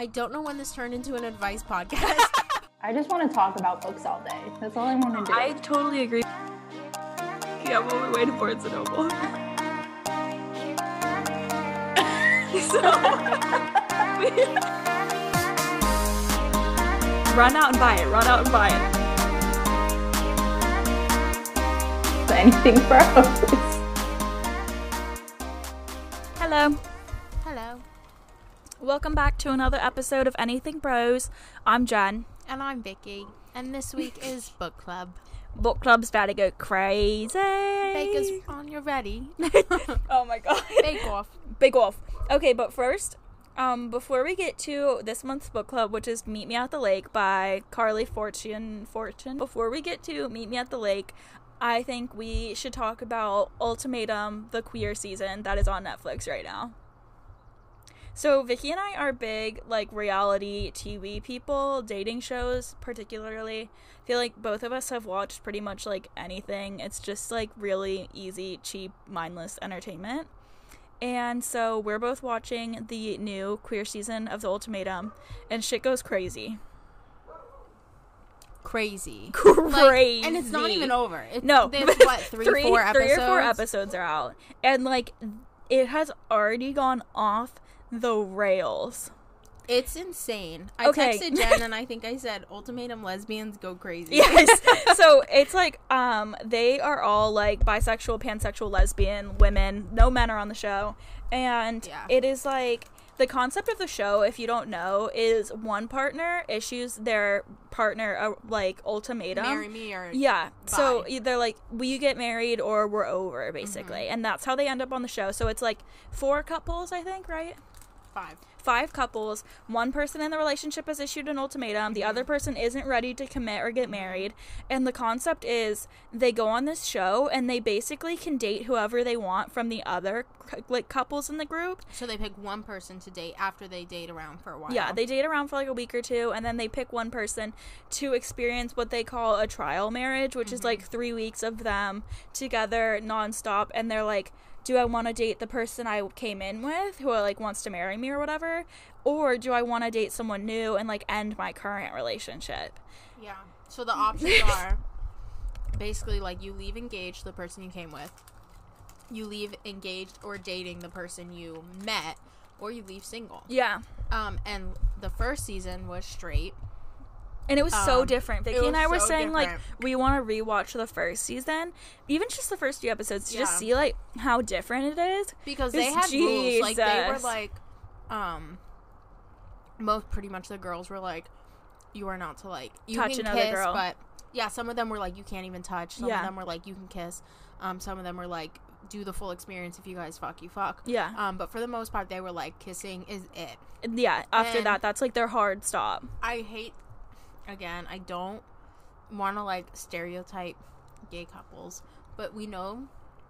I don't know when this turned into an advice podcast. I just want to talk about books all day. That's all I want to do. I totally agree. Yeah, I'm on my way to Barnes and Noble. so, run out and buy it. Run out and buy it. anything for us. Hello. Welcome back to another episode of Anything Prose. I'm Jen. And I'm Vicky. And this week is book club. Book club's about to go crazy. Bake us on your ready. oh my god. Bake off. Big Wolf. Okay, but first, um, before we get to this month's book club, which is Meet Me at the Lake by Carley Fortune Fortune, before we get to Meet Me at the Lake, I think we should talk about Ultimatum, the queer season that is on Netflix right now. So Vicky and I are big like reality TV people, dating shows particularly. I feel like both of us have watched pretty much like anything. It's just like really easy, cheap, mindless entertainment. And so we're both watching the new queer season of The Ultimatum, and shit goes crazy. Crazy. Crazy. Like, and it's not even over. It's, No, There's what, three, three, four episodes? three or four episodes are out, and like it has already gone off the rails. It's insane. I Okay. texted Jen and I think I said, ultimatum lesbians go crazy. Yes. so it's like um they are all like bisexual, pansexual, lesbian women. No men are on the show. And Yeah. it is like the concept of the show, if you don't know, is one partner issues their partner a like ultimatum. Marry me or. Yeah. So Bye. they're like, will you get married or we're over, basically. Mm-hmm. And that's how they end up on the show. So it's like four couples, I think, right? Five. five couples. One person in the relationship has issued an ultimatum. The mm-hmm. other person isn't ready to commit or get mm-hmm. married. And the concept is they go on this show and they basically can date whoever they want from the other like couples in the group. So they pick one person to date after they date around for a while. Yeah, they date around for like a week or two and then they pick one person to experience what they call a trial marriage, which is mm-hmm. like 3 weeks of them together nonstop and they're like do I want to date the person I came in with who like wants to marry me or whatever or do I want to date someone new and like end my current relationship? Yeah. So the options are basically like you leave engaged the person you came with, you leave engaged or dating the person you met, or you leave single. Yeah. Um, and the first season was straight. And it was so Um, different. Vicky and I were so saying like we want to rewatch the first season, even just the first few episodes to just see like how different it is. because they had rules like they were like um most pretty much the girls were like you are not to like you Touch can another kiss girl. but yeah some of them were like you can't even touch some Yeah. of them were like you can kiss um some of them were like do the full experience if you guys fuck you fuck Yeah. um but for the most part they were like kissing is it Yeah, after And- that that's like their hard stop. i hate again i don't want to like stereotype gay couples but we know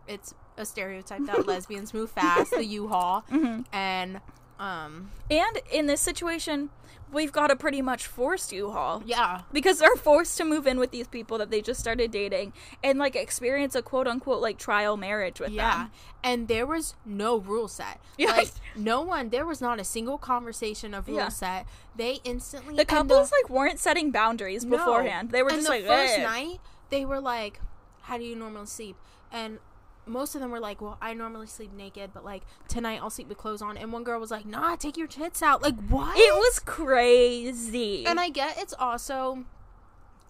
it's a stereotype that lesbians move fast the u-haul Mm-hmm. and um And in this situation, we've got a pretty much forced U-Haul. yeah Because they're forced to move in with these people that they just started dating and like experience a quote unquote like trial marriage with yeah them. and there was no rule set Yeah. like no one there was not a single conversation of rule Yeah. set they instantly The couples like weren't setting boundaries no. beforehand. They were And just the like first "Eh." night they were like how do you normally sleep and most of them were like, well, I normally sleep naked, but like tonight I'll sleep with clothes on. And one girl was like, nah, take your tits out. Like, what? It was crazy. And I get it's also,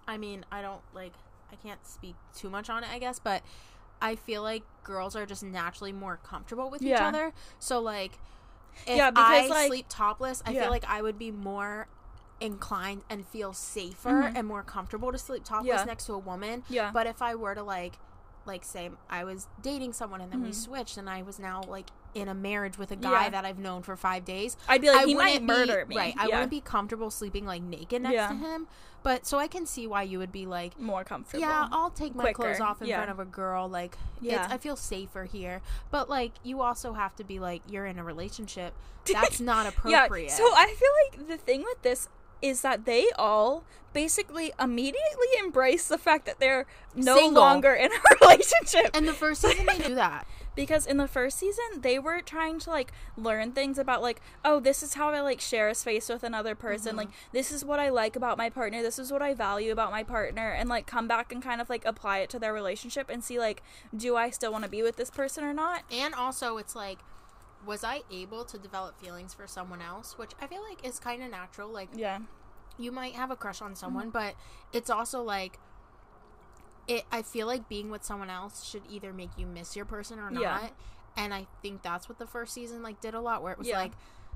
I mean, I don't like, I can't speak too much on it, I guess, but I feel like girls are just naturally more comfortable with each other. So like, if Yeah, because, I like- sleep topless, I Yeah. feel like I would be more inclined and feel safer and more comfortable to sleep topless Mm-hmm. Yeah. next to a woman. Yeah. But if I were to like, like say I was dating someone and then we Mhm. switched and I was now like in a marriage with a guy Yeah. that I've known for five days, I'd be like, I he might wouldn't be- murder me. Right. I yeah. wouldn't be comfortable sleeping like naked next Yeah. to him. But so I can see why you would be like, more comfortable. yeah, I'll take my clothes off in front of a girl. Like, Yeah. it's, I feel safer here. But like, you also have to be like, you're in a relationship. That's not appropriate. Yeah, so I feel like the thing with this is that they all basically immediately embrace the fact that they're no Single. longer in a relationship. and the first season they do that. because in the first season they were trying to like learn things about like oh this is how I like share a space with another person mm-hmm. like this is what I like about my partner this is what I value about my partner and like come back and kind of like apply it to their relationship and see like do I still want to be with this person or not And also, it's like, was I able to develop feelings for someone else? Which I feel like is kind of natural. Like, yeah you might have a crush on someone, mm-hmm. but it's also like, it. I feel like being with someone else should either make you miss your person or not. Yeah. And I think that's what the first season like did a lot, where it was Yeah. like,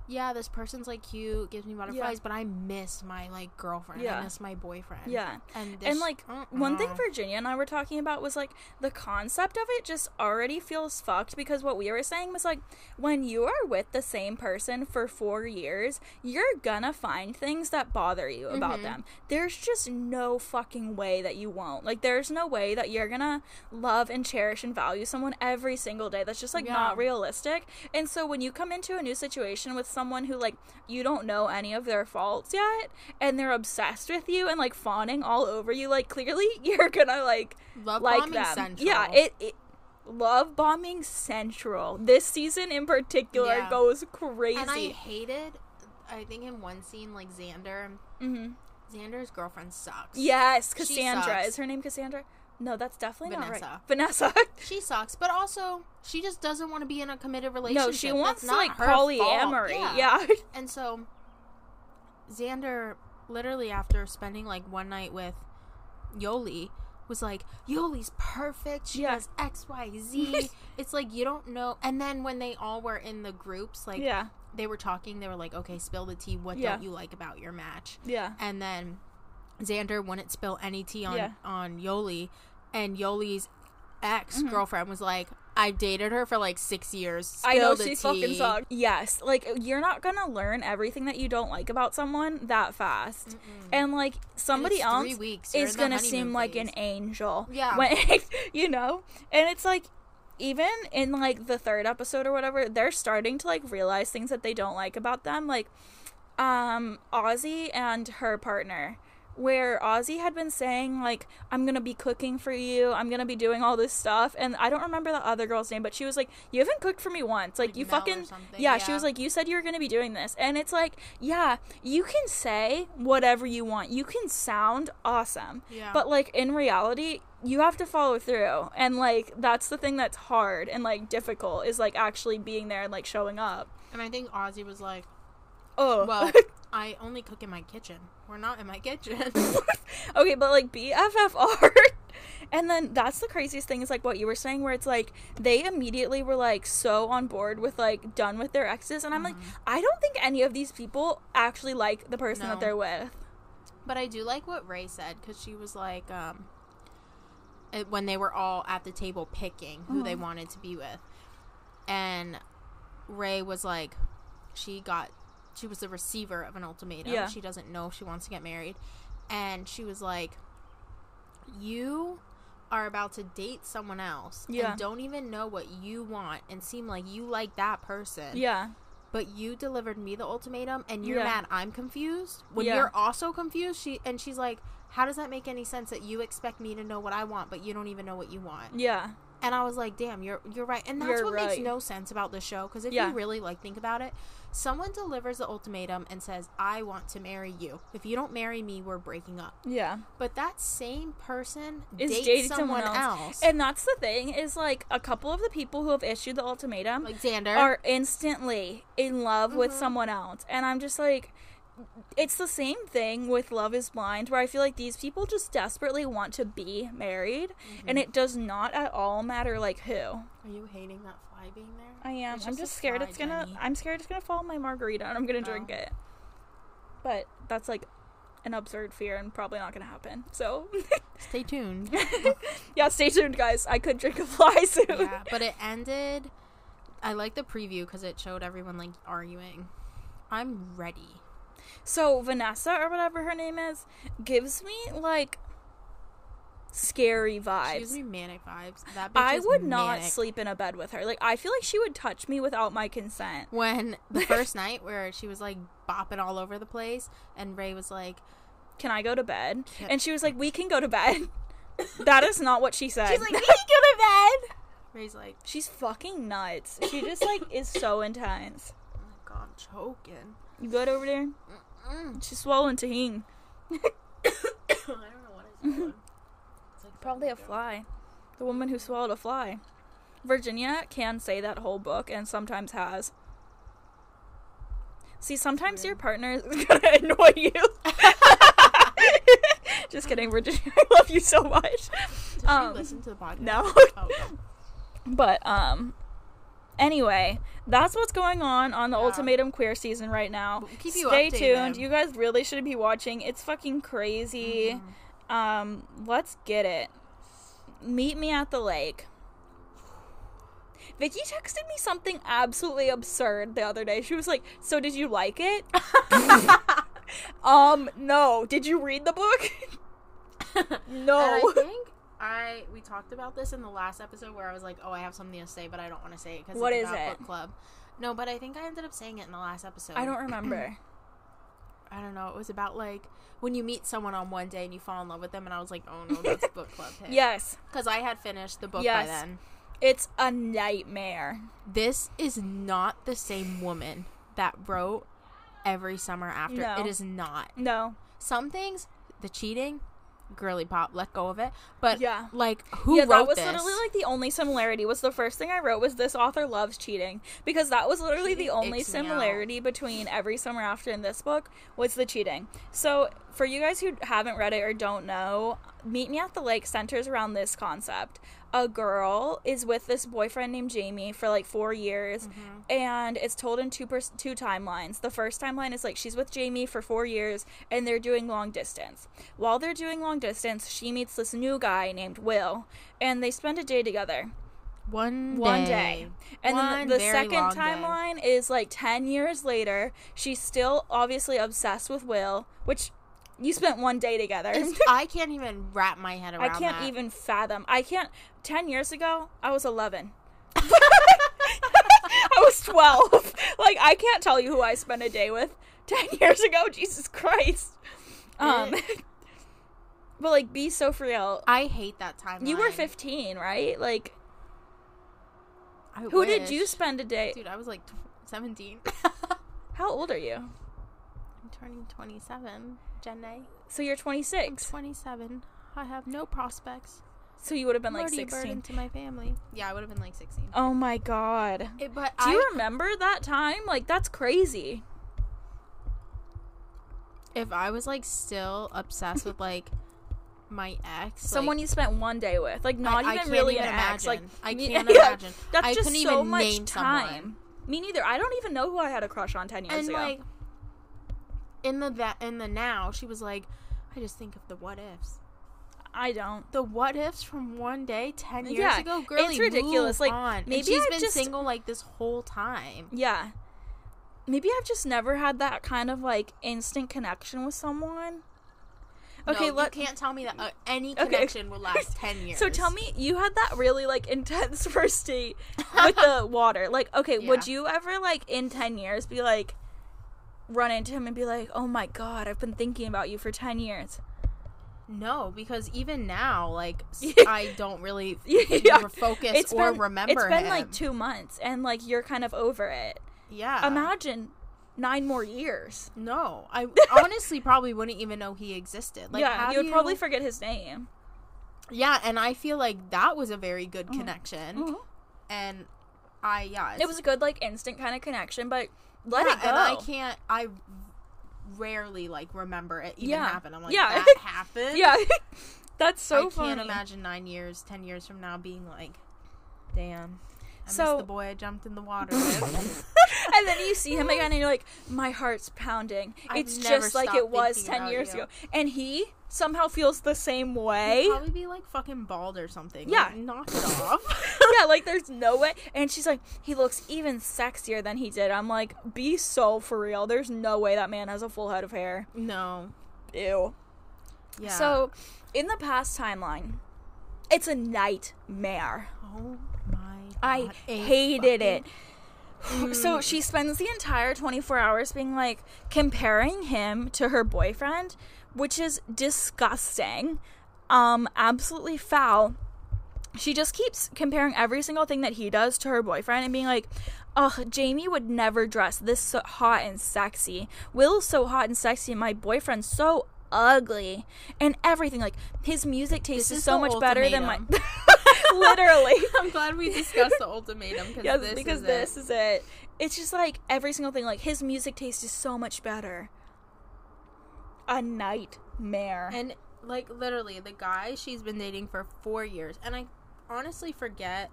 yeah, this person's like cute, gives me butterflies, but I miss my like girlfriend. Yeah. I miss my boyfriend. yeah And this, and like one thing uh-uh. Virginia and I were talking about was like the concept of it just already feels fucked because what we were saying was like when you are with the same person for 4 years, you're gonna find things that bother you about Mhm. them. There's just no fucking way that you won't. Like there's no way that you're gonna love and cherish and value someone every single day. That's just like Yeah. not realistic. And so when you come into a new situation with someone who like you don't know any of their faults yet and they're obsessed with you and like fawning all over you like clearly you're gonna like love like bombing them central. yeah it, it love bombing central this season in particular Yeah. goes crazy And I hated. I think in one scene, like Xander, hmm Xander's girlfriend sucks. yes cassandra sucks. is her name cassandra no that's definitely not right Vanessa. vanessa She sucks, but also she just doesn't want to be in a committed relationship. no she wants to like polyamory Yeah. yeah And so Xander literally after spending like one night with Yoly was like, Yoly's perfect. She Yeah. has X, Y, Z. it's like you don't know. And then when they all were in the groups, like yeah they were talking, they were like, okay, spill the tea. What Yeah. don't you like about your match? yeah And then Xander wouldn't spill any tea on Yeah. on Yoly, and Yoly's ex girlfriend was like, I dated her for like six years. I know the she tea. fucking sucks. Yes, like you're not gonna learn everything that you don't like about someone that fast, and like somebody it's else weeks. Is gonna seem like an angel. Yeah. when you know, and it's like even in like the third episode or whatever, they're starting to like realize things that they don't like about them, like um Aussie and her partner. Where Aussie had been saying like I'm gonna be cooking for you, I'm gonna be doing all this stuff, and I don't remember the other girl's name, but she was like, "You haven't cooked for me once, like, Like you Mel fucking something, yeah." She was like, "You said you were gonna be doing this," and it's like, yeah, you can say whatever you want, you can sound awesome, Yeah. but like in reality, you have to follow through, and like that's the thing that's hard and like difficult is like actually being there and like showing up. And I think Aussie was like, Oh, Well, I only cook in my kitchen. We're not in my kitchen. okay, but like BFFR. And then that's the craziest thing is like what you were saying, where it's like they immediately were like so on board with like done with their exes, and I'm like, I don't think any of these people actually like the person that they're with. but I do like what Rae said because she was like, um, it, when they were all at the table picking who Uh-huh. they wanted to be with, and Rae was like, she got, she was the receiver of an ultimatum. Yeah. She doesn't know if she wants to get married, and she was like, you are about to date someone else Yeah. and don't even know what you want and seem like you like that person Yeah, but you delivered me the ultimatum and you're Yeah. mad i'm confused when Yeah. you're also confused she and she's like how does that make any sense that you expect me to know what i want but you don't even know what you want yeah, and i was like damn you're you're right and that's You're what makes no sense about the show because if Yeah. you really like think about it someone delivers the ultimatum and says i want to marry you if you don't marry me we're breaking up yeah. but that same person Is dates dating someone, someone else, else. And that's the thing is like a couple of the people who have issued the ultimatum like xander are instantly in love with Mhm. someone else. And I'm just like it's the same thing with Love is Blind where I feel like these people just desperately want to be married Mm-hmm. and it does not at all matter like who. are you hating that fly being there I am. It's I'm just scared fly, it's gonna Jenny. I'm scared it's gonna fall my margarita and I'm gonna drink Oh. it. But that's like an absurd fear and probably not gonna happen. So stay tuned yeah, stay tuned guys. I could drink a fly soon. yeah, but it ended. I like the preview because it showed everyone like arguing. I'm ready. So Vanessa or whatever her name is gives me like scary She vibes. gives me manic vibes. That I would not sleep in a bed with her. Like I feel like she would touch me without my consent. When the first night where she was like bopping all over the place, and Rae was like, Can I go to bed? And she was like, "We can go to bed." that is not what she said. "She's like, we can go to bed." Rae's like, She's fucking nuts. She just like is so intense. oh my god, I'm choking. You good over there? Mm. She's swallowing tahini. I don't know what it's called. It's like Probably a fly. The woman who swallowed a fly. Virginia can say that whole book and sometimes has. See, sometimes your partner is gonna annoy you. Just kidding, Virginia. I love you so much. She Um, listen to the podcast? no. Oh, no. But um anyway, that's what's going on on the Yeah. Ultimatum Queer season right now. We'll keep you Stay updated. tuned. You guys really should be watching. It's fucking crazy. Mm-hmm. Um let's get it. Meet me at the lake. Vicky texted me something absolutely absurd the other day. She was like, "So did you like it?" um, no. Did you read the book? no. And I think I we talked about this in the last episode where I was like, "Oh, I have something to say, but I don't want to say it because What it's is about it? book club." No, but I think I ended up saying it in the last episode. I don't remember. I don't know. It was about like when you meet someone on one day and you fall in love with them, and I was like, "Oh no, that's book club." yes. because I had finished the book Yes. by then. It's a nightmare. This is not the same woman that wrote every summer after. No. It is not. No. Some things, the cheating, girly pop, let go of it. But Yeah. like who yeah, wrote that was this? literally like the only similarity. Was the first thing I wrote was this author loves cheating because that was literally the only icks me out. similarity between every summer after in this book was the cheating. So for you guys who haven't read it or don't know, Meet Me at the Lake centers around this concept. A girl is with this boyfriend named Jamie for like four years, Mm-hmm. and it's told in two pers- two timelines. The first timeline is like she's with Jamie for four years, and they're doing long distance. While they're doing long distance, she meets this new guy named Will, and they spend a day together one one day. And One then the, the second long day. timeline is like 10 years later. She's still obviously obsessed with Will, which you spent one day together. It's- I can't even wrap my head around. I can't that. even fathom. I can't. 10 years ago, I was 11. I was 12. Like, I can't tell you who I spent a day with 10 years ago. Jesus Christ. Um, but like, be so for real. I hate that timeline. You were 15, right? Like, I who did you spend a day? Dude, I was like tw- 17. How old are you? I'm turning 27, Jenna. So you're I'm 26. 27. I have no prospects. So you would have been like Already a 16. burden to my family. Yeah, I would have been like 16. Oh my god. It- but Do I, you remember that time? Like that's crazy. if I was like still obsessed with like my ex, Someone like, you spent one day with. Like not I even can't really even an ex. Like imagine. I me- can't yeah, imagine. That's I just couldn't so even much name time. someone. Me neither. I don't even know who I had a crush on 10 years and ago. like in the that in the now, she was like, I just think of the what ifs. I don't. The what ifs from one day, ten years Yeah, ago, girlie, it's ridiculous. Like, on. And maybe she's I've been just- single like this whole time. Yeah. Maybe I've just never had that kind of like instant connection with someone. Okay, no, let you can't tell me that uh, any Okay. connection will last ten years. So tell me, you had that really like intense first date with the water. Like, okay, would you ever like in ten years be like run into him and be like, "Oh my god, I've been thinking about you for ten years." No, because even now, like I don't really Yeah. focus or been, remember. It's been him. like two months, and like you're kind of over it. yeah. Imagine nine more years. no, I honestly probably wouldn't even know he existed. Like, yeah, you would probably forget his name. Yeah, and I feel like that was a very good connection, Mhm. and I yeah, It was a good like instant kind of connection, but let yeah, it go. and I can't. I rarely like remember it even Yeah. happen. I'm like, Yeah. that happened. yeah, that's so I funny. can't imagine nine years, ten years from now being like, damn. I So- the boy I jumped in the water with. and then you see him again and you're like my heart's pounding I've it's just like it was 10 years you. ago and he somehow feels the same way He'd probably be like fucking bald or something. Yeah. Like, knock it off. yeah like there's no way and she's like he looks even sexier than he did i'm like be so for real there's no way that man has a full head of hair no. ew Yeah. so in the past timeline it's a nightmare oh. I hated it. So she spends the entire 24 hours being like comparing him to her boyfriend, which is disgusting. Um absolutely foul. she just keeps comparing every single thing that he does to her boyfriend and being like, "Oh, Jamie would never dress this so hot and sexy. Will's so hot and sexy, and my boyfriend's so ugly, and everything. Like his music taste is, is so much better than my." Literally. I'm glad we discussed the ultimatum because Yes, this because is this it. is it. It's just like every single thing. Like his music taste is so much better. A nightmare. And like literally, the guy she's been dating for four years, and I honestly forget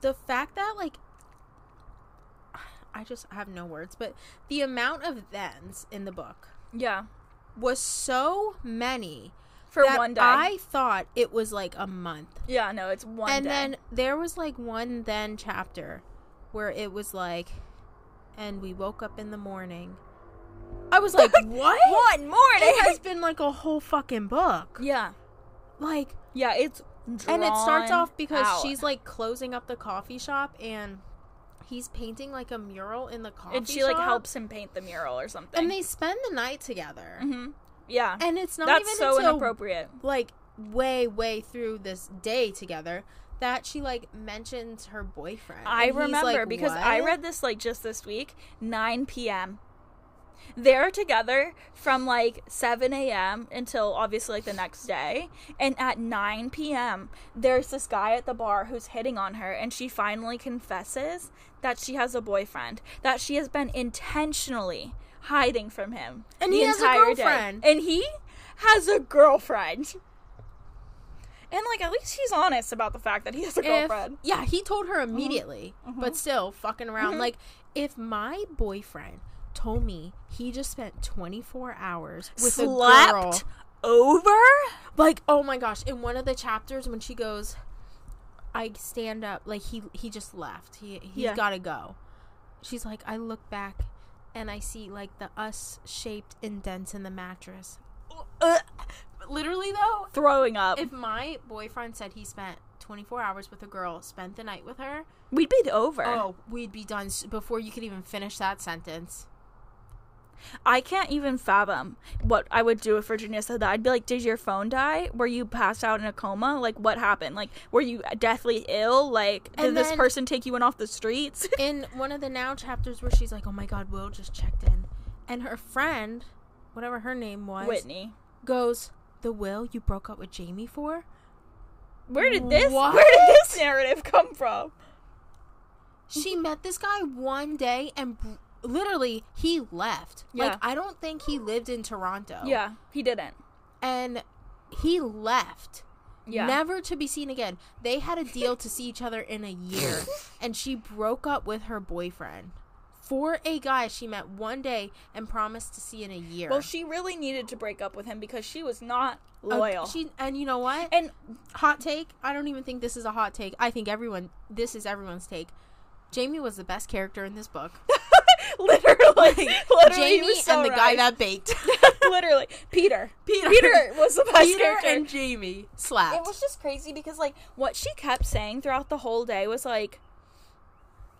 the fact that like I just have no words, but the amount of thens in the book yeah, was so many for that one day. I thought it was like a month. yeah, no, it's one and day. then there was like one then chapter where it was like and we woke up in the morning. I was like, "What?" one morning. It has been like a whole fucking book. yeah, Like yeah, it's and it starts off because out. she's like closing up the coffee shop and he's painting like a mural in the coffee shop. and she like helps him paint the mural or something. and they spend the night together. hmm Yeah, And it's not that's even so until inappropriate. like way way through this day together that she like mentions her boyfriend. I remember like, because I read this like just this week, 9 p.m. They're together from like 7 a.m. until obviously like the next day. And at 9 p.m., there's this guy at the bar who's hitting on her, and she finally confesses that she has a boyfriend, that she has been intentionally hiding from him. And the he has a entire day. girlfriend. And he has a girlfriend. And like at least he's honest about the fact that he has a If- girlfriend. yeah, he told her immediately, Mm-hmm. but still fucking around. Like, if my boyfriend told me he just spent 24 hours with a girl, over? like, oh my gosh! In one of the chapters, when she goes, I stand up, like he he just left. He he's Yeah. got to go. She's like, I look back, and I see like the us shaped indents in the mattress. Uh, literally though, Throwing up. if my boyfriend said he spent 24 hours with a girl, spent the night with her, We'd be over. oh, we'd be done before you could even finish that sentence. I can't even fathom what I would do if Virginia said that. I'd be like, Did your phone die? Were you passed out in a coma? Like, what happened? Like, were you deathly ill? Like, did And this person take you in off the streets? In one of the now chapters where she's like, "Oh my God, Will just checked in," and her friend, whatever her name was, Whitney. goes, "The Will you broke up with Jamie for?" Where did this What? where did this narrative come from? She met this guy one day and. br- Literally, he left. Yeah. Like, I don't think he lived in Toronto. Yeah, he didn't. And he left. Yeah. Never to be seen again. They had a deal to see each other in a year, and she broke up with her boyfriend for a guy she met one day and promised to see in a year. Well, she really needed to break up with him because she was not Uh, loyal. she and you know what? and hot take. I don't even think this is a hot take. I think everyone. This is everyone's take. Jamie was the best character in this book. literally, literally Jamie so and the guy that baked. literally Peter. Peter. Peter was the best Peter character. and Jamie slapped. it was just crazy because like what she kept saying throughout the whole day was like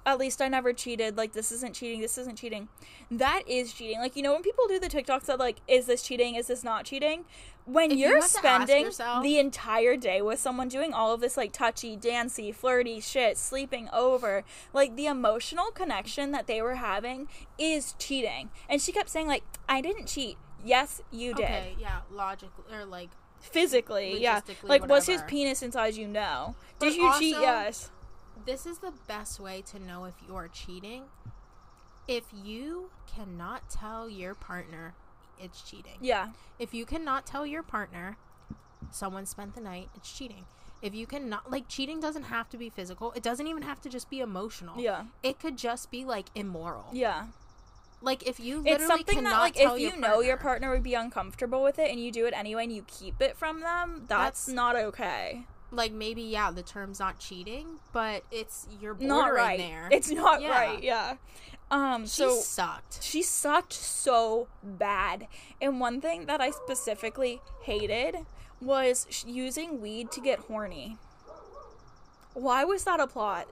at least I never cheated. Like this isn't cheating. This isn't cheating. That is cheating. Like you know when people do the TikToks that like is this cheating? Is this not cheating? When If you you're ask spending yourself- the entire day with someone doing all of this like touchy, dancy, flirty shit, sleeping over, like the emotional connection that they were having is cheating. And she kept saying like I didn't cheat. Yes, you did. okay, yeah, logically or like Physically, yeah. Like was his penis inside you? No. But Did you cheat? Yes. This is the best way to know if you are cheating. If you cannot tell your partner it's cheating. Yeah. If you cannot tell your partner someone spent the night, it's cheating. If you cannot like cheating doesn't have to be physical. It doesn't even have to just be emotional. Yeah. It could just be like immoral. Yeah. Like if you literally It's something cannot that like tell if you know your partner would be uncomfortable with it and you do it anyway and you keep it from them, that's, That's- not okay. Like maybe yeah, the term's not cheating, but it's you're bordering Not right. there. It's not Yeah. right. Yeah. Um she so sucked. she sucked so bad. And one thing that I specifically hated was using weed to get horny. Why was that a plot?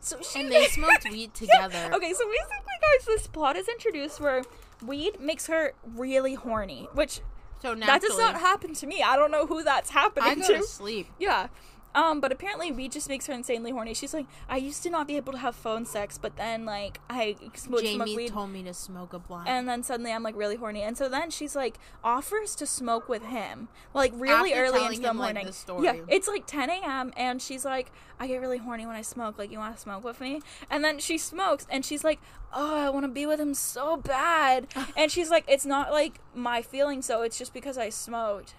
So she And they smoked weed together. Okay, so basically, guys, this plot is introduced where weed makes her really horny, which So naturally, that does not happen to me. I don't know who that's happening I go to. to sleep. Yeah. Um, but apparently weed just makes her insanely horny. She's like, I used to not be able to have phone sex, but then like I smoked Jamie smoke weed, told me to smoke a blunt. and then suddenly I'm like really horny. And so then she's like offers to smoke with him, like really After early into the him, like, morning. the. Yeah, it's like 10 a.m. and she's like, I get really horny when I smoke. Like, you want to smoke with me? And then she smokes, and she's like, Oh, I want to be with him so bad. and she's like, It's not like my feeling, so it's just because I smoked.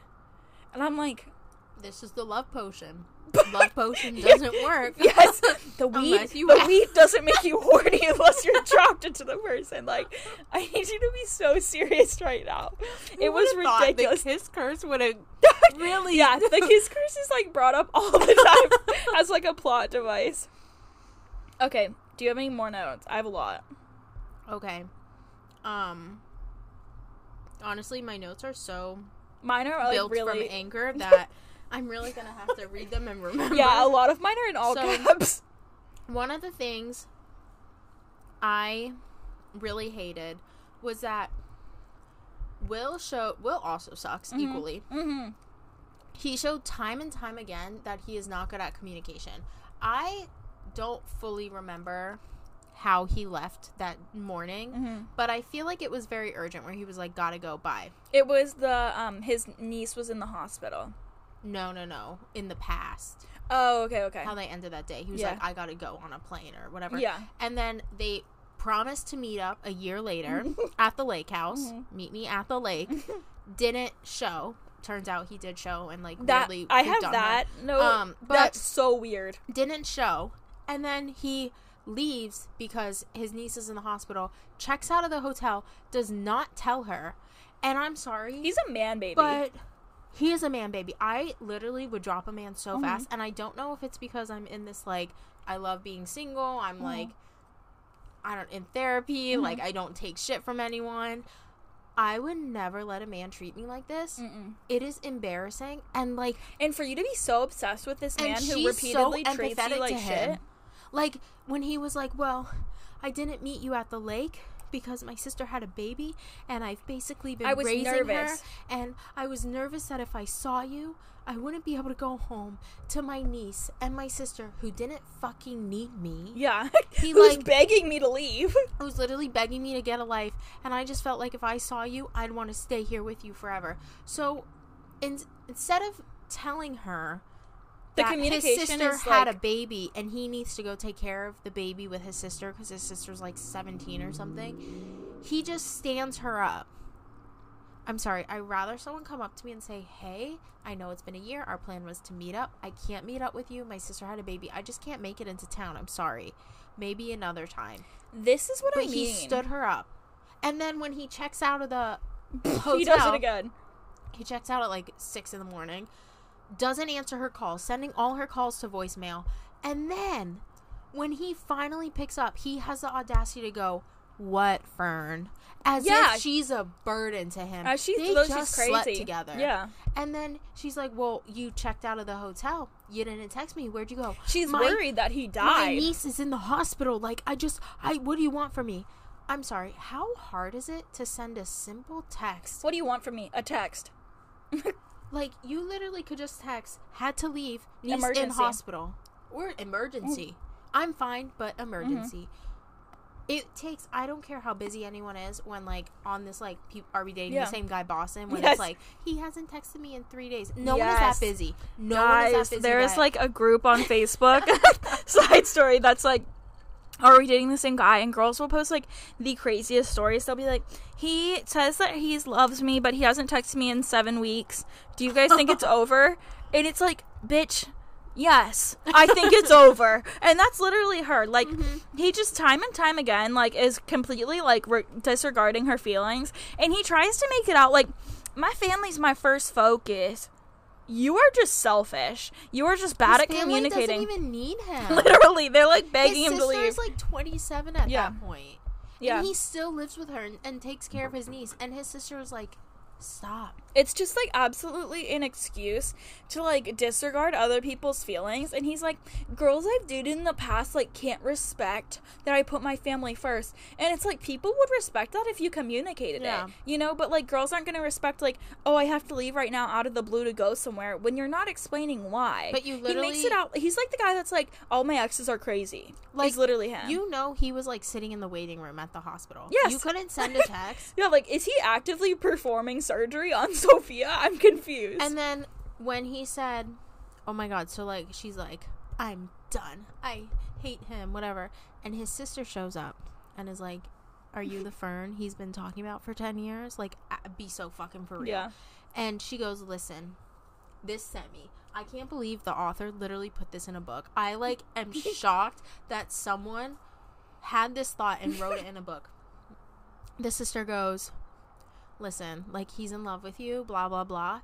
And I'm like, this is the love potion. love potion doesn't work. Yes, the weed. The have- weed doesn't make you horny unless you're dropped into the person. Like, I need you to be so serious right now. Who it was ridiculous. The kiss curse would have really. yeah, the kiss curse is like brought up all the time as like a plot device. Okay, do you have any more notes? I have a lot. Okay. Um. Honestly, my notes are so Mine are like built really. from anger that I'm really gonna have to read them and remember. yeah, a lot of mine are in all So- caps. One of the things I really hated was that Will show Will also sucks equally. Mm-hmm. He showed time and time again that he is not good at communication. I don't fully remember how he left that morning, Mm-hmm. but I feel like it was very urgent where he was like, gotta go, bye. It was the um his niece was in the hospital. No, no, no. In the past, Oh, okay, okay. how they ended that day. He was Yeah. like, I gotta go on a plane or whatever. Yeah. And then they promised to meet up a year later at the lake house. Mm-hmm. Meet me at the lake. Didn't show. Turns out he did show and like That weirdly I have on her. that. No, Um, but- that's so weird. Didn't show. And then he leaves because his niece is in the hospital. Checks out of the hotel. Does not tell her. And I'm sorry. He's a man baby. But he is a man baby. I literally would drop a man so Mhm. fast, and I don't know if it's because I'm in this like I love being single. I'm Mm-hmm. like I don't in therapy. Like I don't take shit from anyone. I would never let a man treat me like this. Mm-mm. It is embarrassing, and like And for you to be so obsessed with this man who repeatedly so treats you like shit. Like when he was like, "Well, I didn't meet you at the lake." Because my sister had a baby, and I've basically been I was raising nervous. her, and I was nervous that if I saw you, I wouldn't be able to go home to my niece and my sister who didn't fucking need me. Yeah. He, Who's like- begging me to leave. Who was literally begging me to get a life, and I just felt like if I saw you, I'd want to stay here with you forever. So, in, instead of telling her The communication his sister is had like, a baby and he needs to go take care of the baby with his sister because his sister's like 17 or something, he just stands her up. I'm sorry, I'd rather someone come up to me and say, Hey, I know it's been a year. Our plan was to meet up. I can't meet up with you. My sister had a baby. I just can't make it into town. I'm sorry. Maybe another time. this is what But I mean. he stood her up. And then when he checks out of the hotel, he does it again. he checks out at like six in the morning, doesn't answer her calls, sending all her calls to voicemail. And then when he finally picks up, he has the audacity to go, What, Fern? As Yeah. if she's a burden to him. Uh, they just she's slept together. Yeah. And then she's like, Well, you checked out of the hotel. You didn't text me. Where'd you go? She's My- worried that he died. My niece is in the hospital. Like, I just, I, what do you want from me? I'm sorry. How hard is it to send a simple text What do you want from me? A text. Like you literally could just text had to leave niece in Emergency. hospital or emergency. Mm-hmm. I'm fine, but emergency. Mm-hmm. It takes I don't care how busy anyone is when like on this like pe- are we dating Yeah. the same guy Boston when Yes. it's like he hasn't texted me in 3 days. No one is that busy. No one Guys, is that busy. there is like a group on Facebook, side story that's like, are we dating the same guy? And girls will post like the craziest stories. They'll be like, he says that he loves me, but he hasn't texted me in seven weeks. Do you guys think it's over? And it's like, bitch. Yes, I think it's over, and that's literally her. Like, mm-hmm. he just time and time again, like, is completely like re- disregarding her feelings, and he tries to make it out like, my family's my first focus you are just selfish. You are just bad His at family communicating. Doesn't even need him. Literally, they're like begging His him to leave. is like 27 at Yeah. that point. Yeah. And he still lives with her and, and takes care of his niece. And his sister was like Stop. It's just like absolutely an excuse to like disregard other people's feelings. And he's like, girls I've dated in the past like can't respect that I put my family first. And it's like people would respect that if you communicated Yeah. it, you know. But like girls aren't gonna respect like, oh, I have to leave right now out of the blue to go somewhere when you're not explaining why. But you literally. he makes it out. He's like the guy that's like, all my exes are crazy. Like Like, literally him. You know he was like sitting in the waiting room at the hospital. Yes. You couldn't send a text. yeah, like is he actively performing surgery on Sophia? I'm confused. and then when he said, "Oh my god," so like she's like, "I'm done. I hate him, whatever." And his sister shows up and is like, "Are you the fern he's been talking about for 10 years? Like be so fucking for real." Yeah. And she goes, "Listen, this sent me. I can't believe the author literally put this in a book. I like am shocked that someone had this thought and wrote it in a book." The sister goes, "Listen, like he's in love with you, blah blah blah.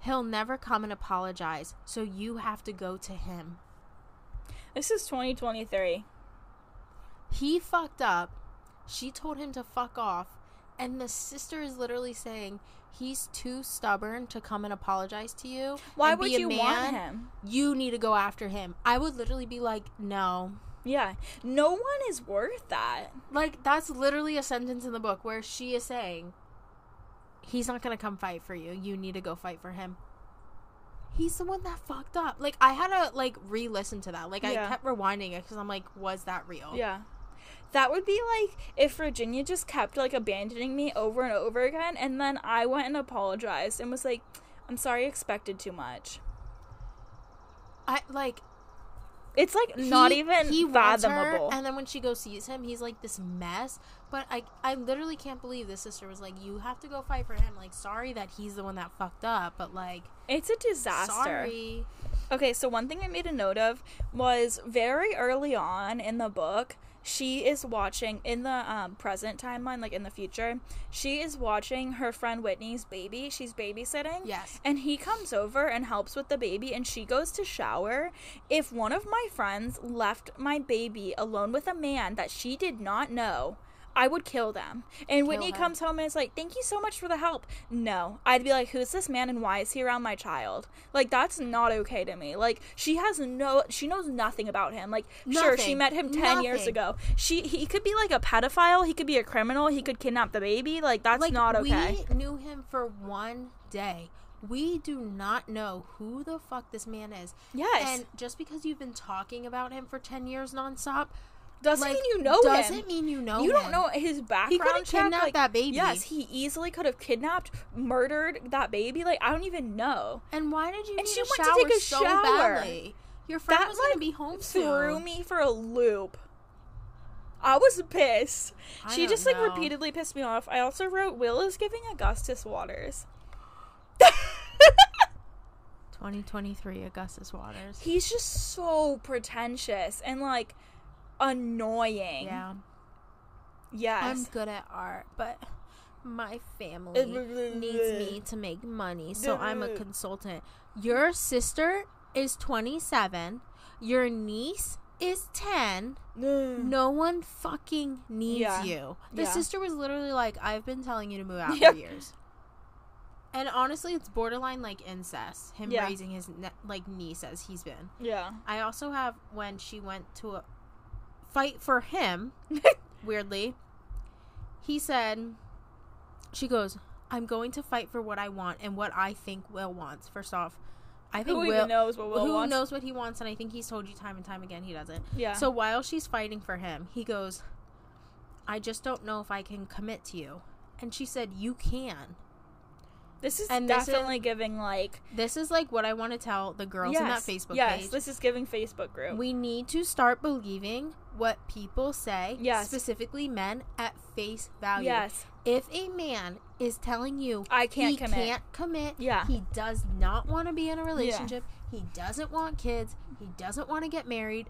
He'll never come and apologize, so you have to go to him. this is 2023. He fucked up. She told him to fuck off, and the sister is literally saying he's too stubborn to come and apologize to you. Why would you man. want him? You need to go after him. I would literally be like, no. Yeah, no one is worth that. Like that's literally a sentence in the book where she is saying he's not going to come fight for you. You need to go fight for him. He's the one that fucked up. Like I had to like re-listen to that. Like Yeah. I kept rewinding it cuz I'm like was that real? Yeah. That would be like if Virginia just kept like abandoning me over and over again and then I went and apologized and was like, I'm sorry I expected too much. I like It's like not even he wants her, and then when she goes sees him, he's like this mess. But I I literally can't believe this sister was like, You have to go fight for him. Like, sorry that he's the one that fucked up, but like it's a disaster. sorry. Okay, so one thing I made a note of was very early on in the book, she is watching in the um, present timeline, like in the future, she is watching her friend Whitney's baby. She's babysitting. Yes. And he comes over and helps with the baby, and she goes to shower. If one of my friends left my baby alone with a man that she did not know, I would kill them. And Whitney her. comes home and is like, Thank you so much for the help. No. I'd be like, Who's this man and why is he around my child? Like, that's not okay to me. Like, she has no, she knows nothing about him. Like, sure, she met him 10 years ago. She, he could be like a pedophile, he could be a criminal, he could kidnap the baby. Like, that's like not okay. we knew him for one day. We do not know who the fuck this man is. Yes. And just because you've been talking about him for 10 years nonstop, doesn't like, mean you know doesn't him. mean you know you him. don't know his background He could have kidnapped like, that baby. Yes, he easily could have kidnapped, murdered that baby. Like I don't even know. And why did you And need she went to take a so shower. badly? Your friend That was like going to be home soon. threw me for a loop. I was pissed. I she just like repeatedly pissed me off. I also wrote Will is giving Augustus Waters. 2023 Augustus Waters. He's just so pretentious and like annoying. Yeah. Yes. I'm good at art, but my family needs me to make money, so I'm a consultant. Your sister is 27. Your niece is 10. No one fucking needs Yeah. you. The Yeah. sister was literally like, I've been telling you to move out Yep. for years. And honestly, it's borderline like incest. Him Yeah. raising his ne- like niece as he's been. yeah. I also have when she went to a fight for him, weirdly, he said, she goes, I'm going to fight for what I want and what I think Will wants. First off, I think Who Will knows what Will who wants? knows what he wants, and I think he's told you time and time again he doesn't. Yeah. So while she's fighting for him, he goes, I just don't know if I can commit to you. And she said, You can. this is and this is- definitely giving like This is like what I want to tell the girls in that Facebook yes, page. this is giving Facebook group. We need to start believing what people say, Yes. specifically men, at face value. yes. If a man is telling you I can't he commit. can't commit, Yeah. he does not want to be in a relationship, he doesn't want kids, he doesn't want to get married,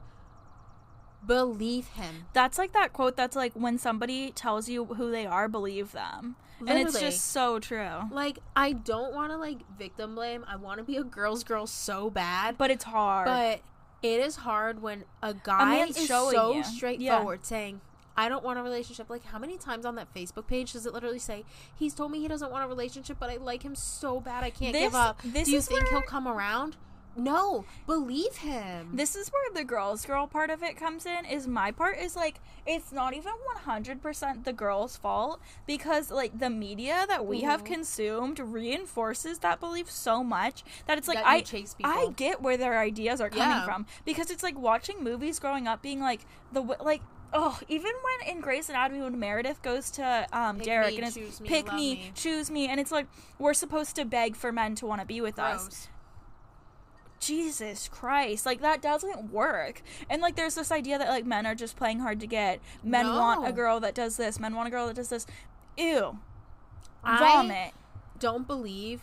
believe him. That's like that quote that's like when somebody tells you who they are, believe them. And it's just so true. Like I don't want to like victim blame. I want to be a girl's girl so bad, But it's hard. but it is hard when a guy man's is showing so you. straightforward saying, I don't want a relationship. Like, how many times on that Facebook page does it literally say, he's told me he doesn't want a relationship, but I like him so bad I can't This- give up. Do you think he'll come around? No. Believe him. This is where the girls girl part of it comes in. Is my part is like it's not even 100% the girl's fault because like the media that we have Mhm. consumed reinforces that belief so much that it's like That I I get where their ideas are coming Yeah. from because it's like watching movies growing up being like the like Oh, even when in Grey's Anatomy, when Meredith goes to um, Pick Derek me, and it's me, pick me, me." choose me, and it's like we're supposed to beg for men to want to be with us. Jesus Christ, like that doesn't work. And like there's this idea that like men are just playing hard to get. Men want a girl that does this. Men want a girl that does this. Ew. I- Vomit. Don't believe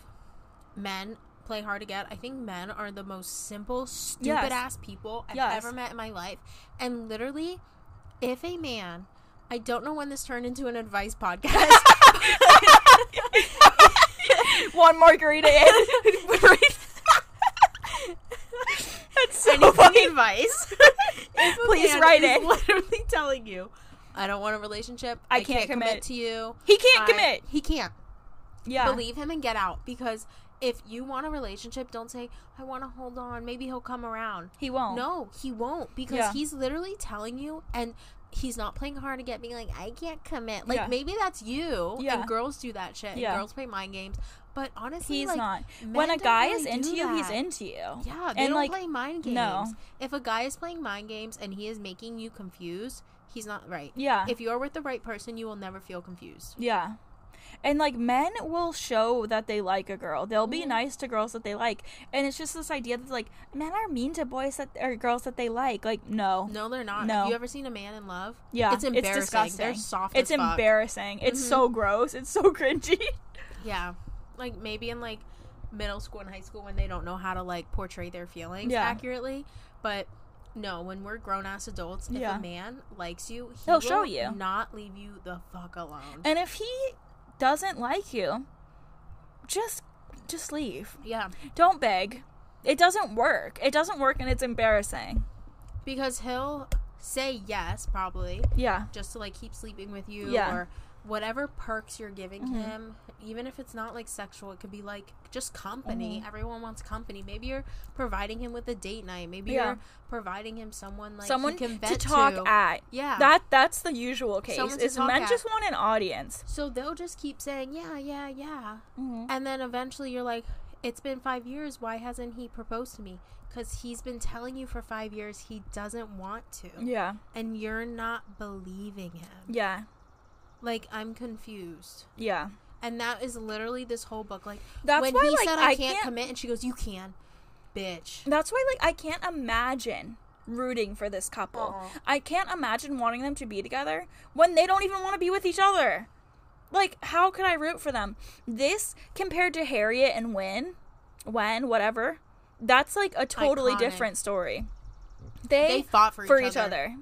men play hard to get. I think men are the most simple, stupid Yes. ass people I've Yes. ever met in my life. And literally, if a man, I don't know when this turned into an advice podcast. One margarita in. So Anything funny. advice. Please write it. Literally telling you, I don't want a relationship. I I, can't can't, commit. commit." to you. He can't I- commit. He can't. Yeah. Believe him and get out because if you want a relationship, don't say I want to hold on. Maybe he'll come around. he won't. No, he won't because Yeah. he's literally telling you and he's not playing hard to get being like I can't commit. Like Yeah. maybe that's you. Yeah. And girls do that shit. and Yeah. girls play mind games. But honestly, He's like, not. When a guy really is into you, he's into you. Yeah, they And, don't like, play mind games. no. If a guy is playing mind games and he is making you confused, he's not right. Yeah. If you're with the right person, you will never feel confused. Yeah. And like men will show that they like a girl. They'll be Mhm. nice to girls that they like. And it's just this idea that like men are mean to boys that or girls that they like. Like no. No, they're not. No. Have you ever seen a man in love? Yeah. It's embarrassing. disgusting. They're soft It's as fuck. embarrassing. It's Mhm. so gross. It's so cringy. Yeah. Like maybe in like middle school and high school when they don't know how to like portray their feelings Yeah. accurately. But no, when we're grown ass adults, if Yeah. a man likes you, he He'll show you. Not leave you the fuck alone. And if he doesn't like you, just just leave. yeah. Don't beg. It doesn't work. It doesn't work and it's embarrassing. Because he'll say yes, probably, Yeah. just to like keep sleeping with you Yeah. or whatever perks you're giving Mhm. him, even if it's not like sexual, it could be like just company. Mhm. Everyone wants company. Maybe you're providing him with a date night. Maybe Yeah. you're providing him someone like Someone to talk to. at. Yeah. That that's the usual case. Someone Is men at. just want an audience. so they'll just keep saying, yeah, yeah, yeah. Mm-hmm. And then eventually you're like, it's been five years. Why hasn't he proposed to me? Because he's been telling you for five years he doesn't want to. Yeah. And you're not believing him. Yeah. Like, I'm confused. Yeah. And that is literally this whole book. Like, That's when why he like said, I, I can't, can't commit, and she goes, You can. Bitch. That's why like I can't imagine rooting for this couple. Uh-uh. I can't imagine wanting them to be together when they don't even want to be with each other. Like how could I root for them? This compared to Harriet and Wyn, when whatever, that's like a totally Iconic. different story. They, They fought for, for each, each other. other.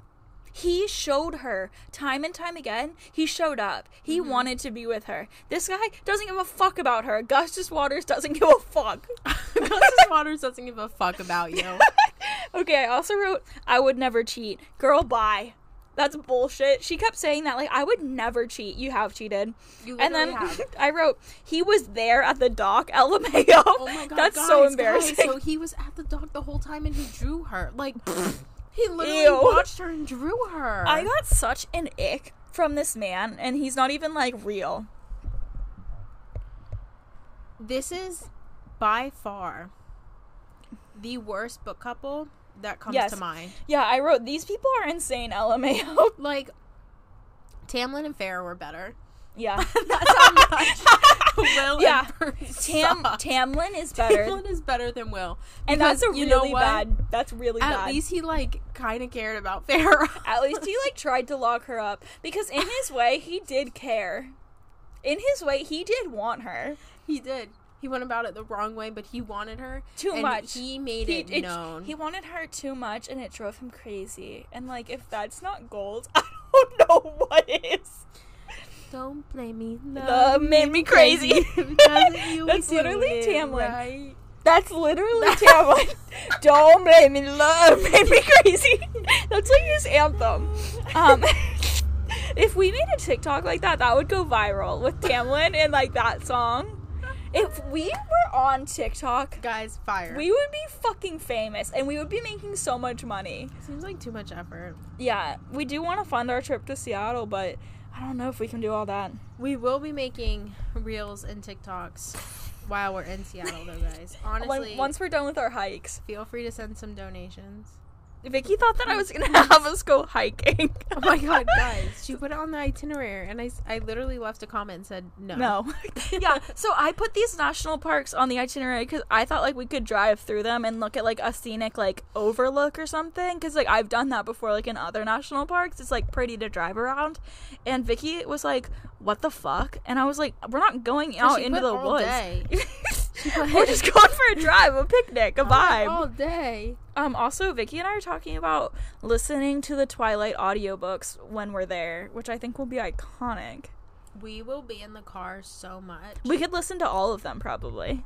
He showed her time and time again. He showed up. He Mm-hmm. wanted to be with her. This guy doesn't give a fuck about her. Gustus Waters doesn't give a fuck. Augustus Waters doesn't give a fuck about you. okay, I also wrote, I would never cheat. Girl, bye. That's bullshit. She kept saying that, like, I would never cheat. You have cheated. You and then have. I wrote, he was there at the dock, LMAO. Oh my god, That's guys, so guys, embarrassing. so he was at the dock the whole time and he drew her. Like, he literally Ew. watched her and drew her. I got such an ick from this man, and he's not even, like, real. this is by far the worst book couple that comes Yes. to mind. Yeah, I wrote, these people are insane, LMAO. Like, Tamlin and Feyre were better. yeah. That's how much Will Yeah. Tam- suck. Tamlin is better. Tamlin is better than Will. and that's a really bad. That's really At bad. At least he like kind of cared about Feyre. At least he like tried to lock her up because in his way he did care. In his way he did want her. he did. He went about it the wrong way, but he wanted her Too and much. He made He, it, it- known. he wanted her too much and it drove him crazy. And like if that's not gold, I don't know what is. Don't blame me. Love made me crazy. That's literally it Tamlin. right. That's literally Tamlin. don't blame me, love made me crazy. That's like his anthem. Um if we made a TikTok like that, that would go viral with Tamlin and like that song. If we were on TikTok, Guys, fire. we would be fucking famous and we would be making so much money. Seems like too much effort. Yeah, we do want to fund our trip to Seattle, but I don't know if we can do all that. We will be making reels and TikToks while we're in Seattle, though, guys. When- Honestly, once we're done with our hikes. feel free to send some donations. Vicky thought that I was gonna have us go hiking. Oh my god, guys! She put it on the itinerary, and I, I literally left a comment and said no. No. yeah, so I put these national parks on the itinerary because I thought like we could drive through them and look at like a scenic like overlook or something. Because like I've done that before, like in other national parks. It's like pretty to drive around. And Vicky was like, "What the fuck?" And I was like, "We're not going out into the woods. We're just going for a drive, a picnic, a vibe." all day. Um, also, Vicky and I are talking about listening to the Twilight audiobooks when we're there, which I think will be iconic. We will be in the car so much. We could listen to all of them probably.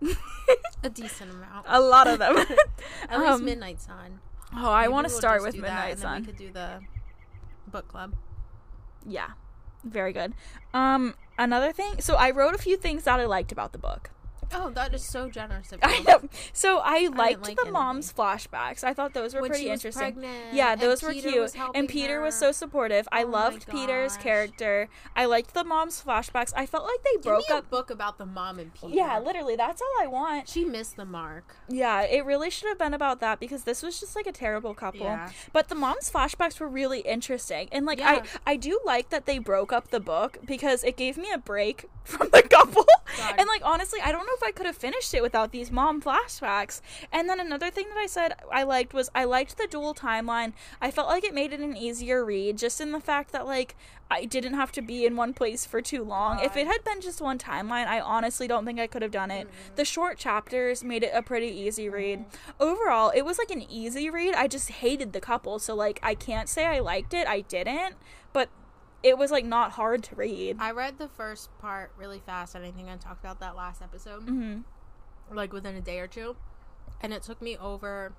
a decent amount. A lot of them. At least um, Midnight Sun. oh, I want to we'll start with Midnight and then Sun. We could do the book club. Yeah. Very good. Um, another thing. So I wrote a few things that I liked about the book. Oh, that is so generous of you. I know. So I liked like the mom's flashbacks. I thought those were When pretty interesting. pregnant, Yeah, those were Peter cute. and Peter was so supportive. I Oh loved Peter's character. I liked the mom's flashbacks. I felt like they Give broke up. book about the mom and Peter. Yeah, literally. That's all I want. She missed the mark. Yeah, it really should have been about that because this was just like a terrible couple. Yeah. But the mom's flashbacks were really interesting. And like Yeah. I I do like that they broke up the book because it gave me a break from the couple. God. And like honestly, I don't know if I could have finished it without these mom flashbacks. And then another thing that I said I liked was I liked the dual timeline. I felt like it made it an easier read just in the fact that like I didn't have to be in one place for too long. If it had been just one timeline, I honestly don't think I could have done it. Mm-hmm. The short chapters made it a pretty easy read. Overall, it was like an easy read. I just hated the couple, so like I can't say I liked it. I didn't, but it was like not hard to read. I read the first part really fast, and I think I talked about that last episode, hmm like within a day or two. And it took me over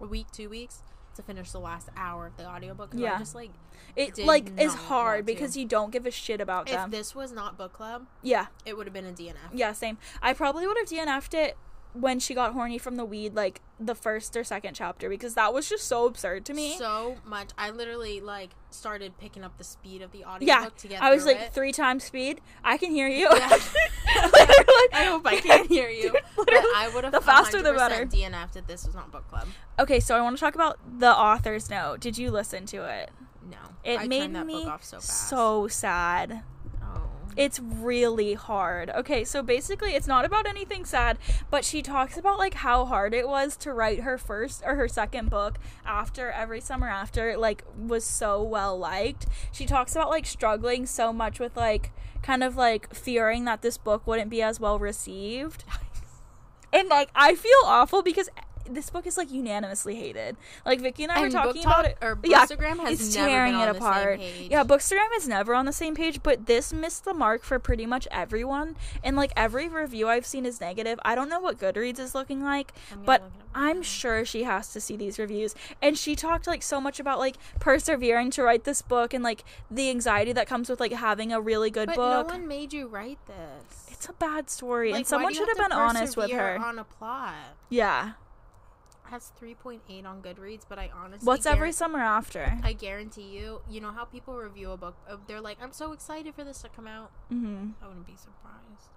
a week, two weeks to finish the last hour of the audiobook. 'cause I Yeah. just like It like is hard because you don't give a shit about if them. this was not book club, yeah, it would have been a DNF. yeah, same. I probably would have DNF'd it when she got horny from the weed, like the first or second chapter, because that was just so absurd to me. So much. I literally like started picking up the speed of the audiobook yeah, to get I was like it. three times speed. I can hear you. Yeah. I hope I can hear you. But I would have The faster the better. DNF'd if this was not book club. Okay, so I want to talk about the author's note. Did you listen to it? No. It I made that me book off so fast. so sad. It's really hard. Okay, so basically it's not about anything sad, but she talks about like how hard it was to write her first or her second book after every summer after like was so well liked. She talks about like struggling so much with like kind of like fearing that this book wouldn't be as well received. And like I feel awful because this book is like unanimously hated. Like Vicky and I were talking about it. or yeah, Bookstagram has it's never tearing been it on the same apart. page. Yeah, Bookstagram is never on the same page, but this missed the mark for pretty much everyone. And like every review I've seen is negative. I don't know what Goodreads is looking like, I'm but look I'm sure she has to see these reviews. And she talked like so much about like persevering to write this book and like the anxiety that comes with like having a really good But book. no one made you write this. it's a bad story, Like, and someone why do you should have to been honest with her. on a plot. yeah. Has 3.8 on Goodreads, but I honestly What's every summer after? I guarantee you, you know how people review a book, uh, they're like, "I'm so excited for this to come out." mm-hmm. I wouldn't be surprised.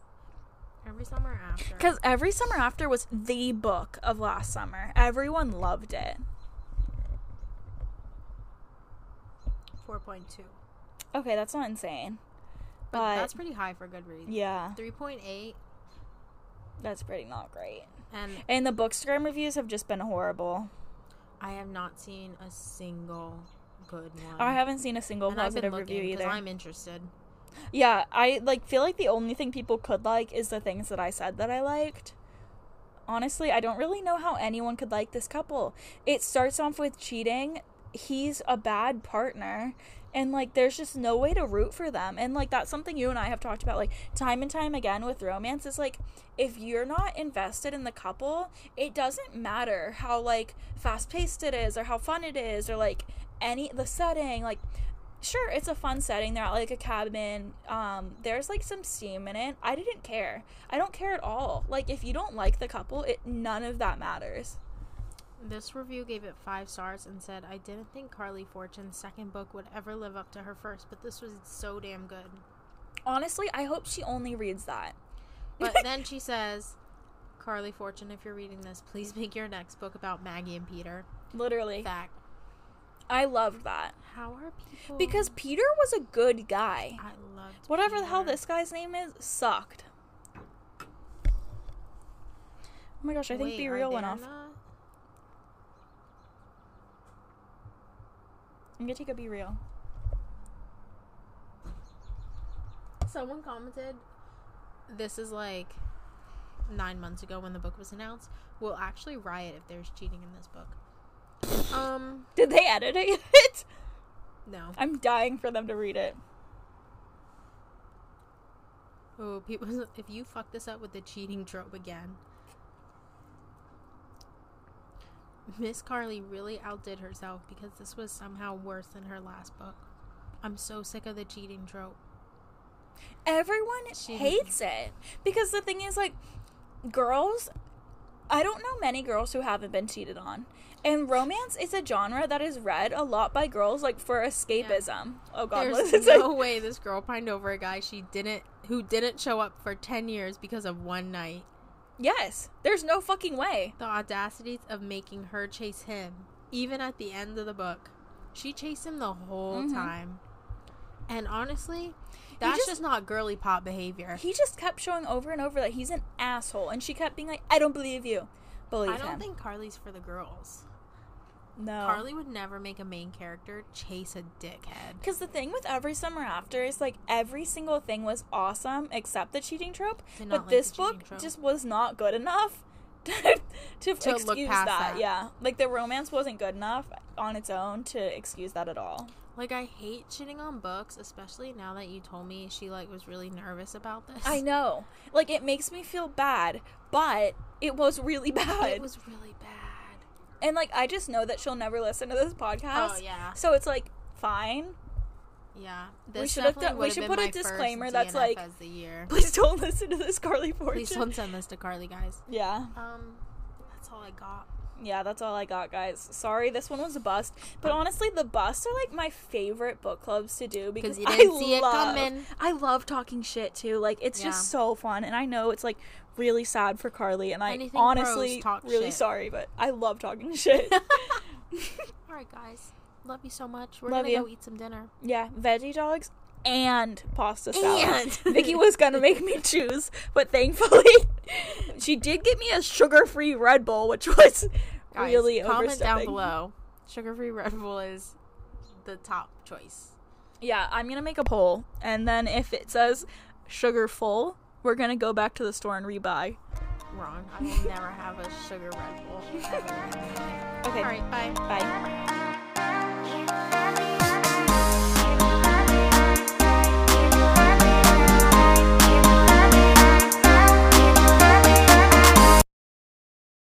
Every summer after. Because every summer after was the book of last summer. Everyone loved it. 4.2. Okay, that's not insane. But, But- that's pretty high for Goodreads. Yeah, 3.8 that's pretty not great. And And the Bookstagram reviews have just been horrible. I have not seen a single good one. I haven't seen a single and positive review either. I'm interested. Yeah, I like feel like the only thing people could like is the things that I said that I liked. Honestly, I don't really know how anyone could like this couple. It starts off with cheating. He's a bad partner. And like there's just no way to root for them. And like that's something you and I have talked about like time and time again with romance is like if you're not invested in the couple, it doesn't matter how like fast paced it is or how fun it is or like any the setting like sure, it's a fun setting. They're at like a cabin. Um, there's like some steam in it. I didn't care. I don't care at all. Like if you don't like the couple, it none of that matters. This review gave it five stars and said, I didn't think Carley Fortune's second book would ever live up to her first, but this was so damn good. Honestly, I hope she only reads that. But then she says, Carley Fortune, if you're reading this, please make your next book about Maggie and Peter. Literally. Fact. I loved that. How are people. Because Peter was a good guy. I loved Whatever the hell this guy's name is, sucked. Oh my gosh, I think Wait, BeReal went off. I'm gonna take a BeReal. Someone commented, this is like nine months ago when the book was announced. We'll actually riot if there's cheating in this book. Um, Did they edit it? no. I'm dying for them to read it. Oh, people, if you fuck this up with the cheating trope again. Miss Carley really outdid herself because this was somehow worse than her last book. I'm so sick of the cheating trope. Everyone She- hates it because the thing is, like, girls. I don't know many girls who haven't been cheated on. And romance is a genre that is read a lot by girls, like for escapism. Oh God, There's no like- way this girl pined over a guy she didn't who didn't show up for 10 years because of one night. Yes, there's no fucking way. The audacities of making her chase him, even at the end of the book. She chased him the whole Mhm. time. And honestly, that's just- just, not girly pop behavior. He just kept showing over and over that he's an asshole, and she kept being like, "I don't believe you." Believe I don't him. think Carley's for the girls. No. Carley would never make a main character chase a dickhead. Because the thing with Every Summer After is like every single thing was awesome except the cheating trope. But like this book trope. just was not good enough to, to, To excuse that. that. Yeah. Like the romance wasn't good enough on its own to excuse that at all. Like I hate shitting on books, especially now that you told me she like was really nervous about this. I know. Like it makes me feel bad, but it was really bad. It was really bad. And like I just know that she'll never listen to this podcast. Oh yeah. So it's like fine. Yeah. We should have done- we should put a disclaimer that's DNF like- the year. Please don't listen to this Carley Fortune. Please don't send this to Carley, guys. Yeah. Um, that's all I got. Yeah, that's all I got, guys. Sorry, this one was a bust. But honestly, the busts are like my favorite book clubs to do because you didn't I see it love, coming. I love talking shit too. Like it's Yeah. just so fun, and I know it's like really sad for Carley, and I Anything honestly really shit. sorry, but I love talking shit. All right, guys. Love you so much. We're Love gonna you. go eat some dinner. yeah, veggie dogs and pasta salad. And. Vicky was gonna make me choose, but thankfully, she did get me a sugar-free Red Bull, which was Guys, really comment down below. Sugar-free Red Bull is the top choice. Yeah, I'm gonna make a poll, and then if it says sugar full, we're gonna go back to the store and rebuy. Wrong. I will never have a sugar Red Bull. Okay, All right. Bye. bye.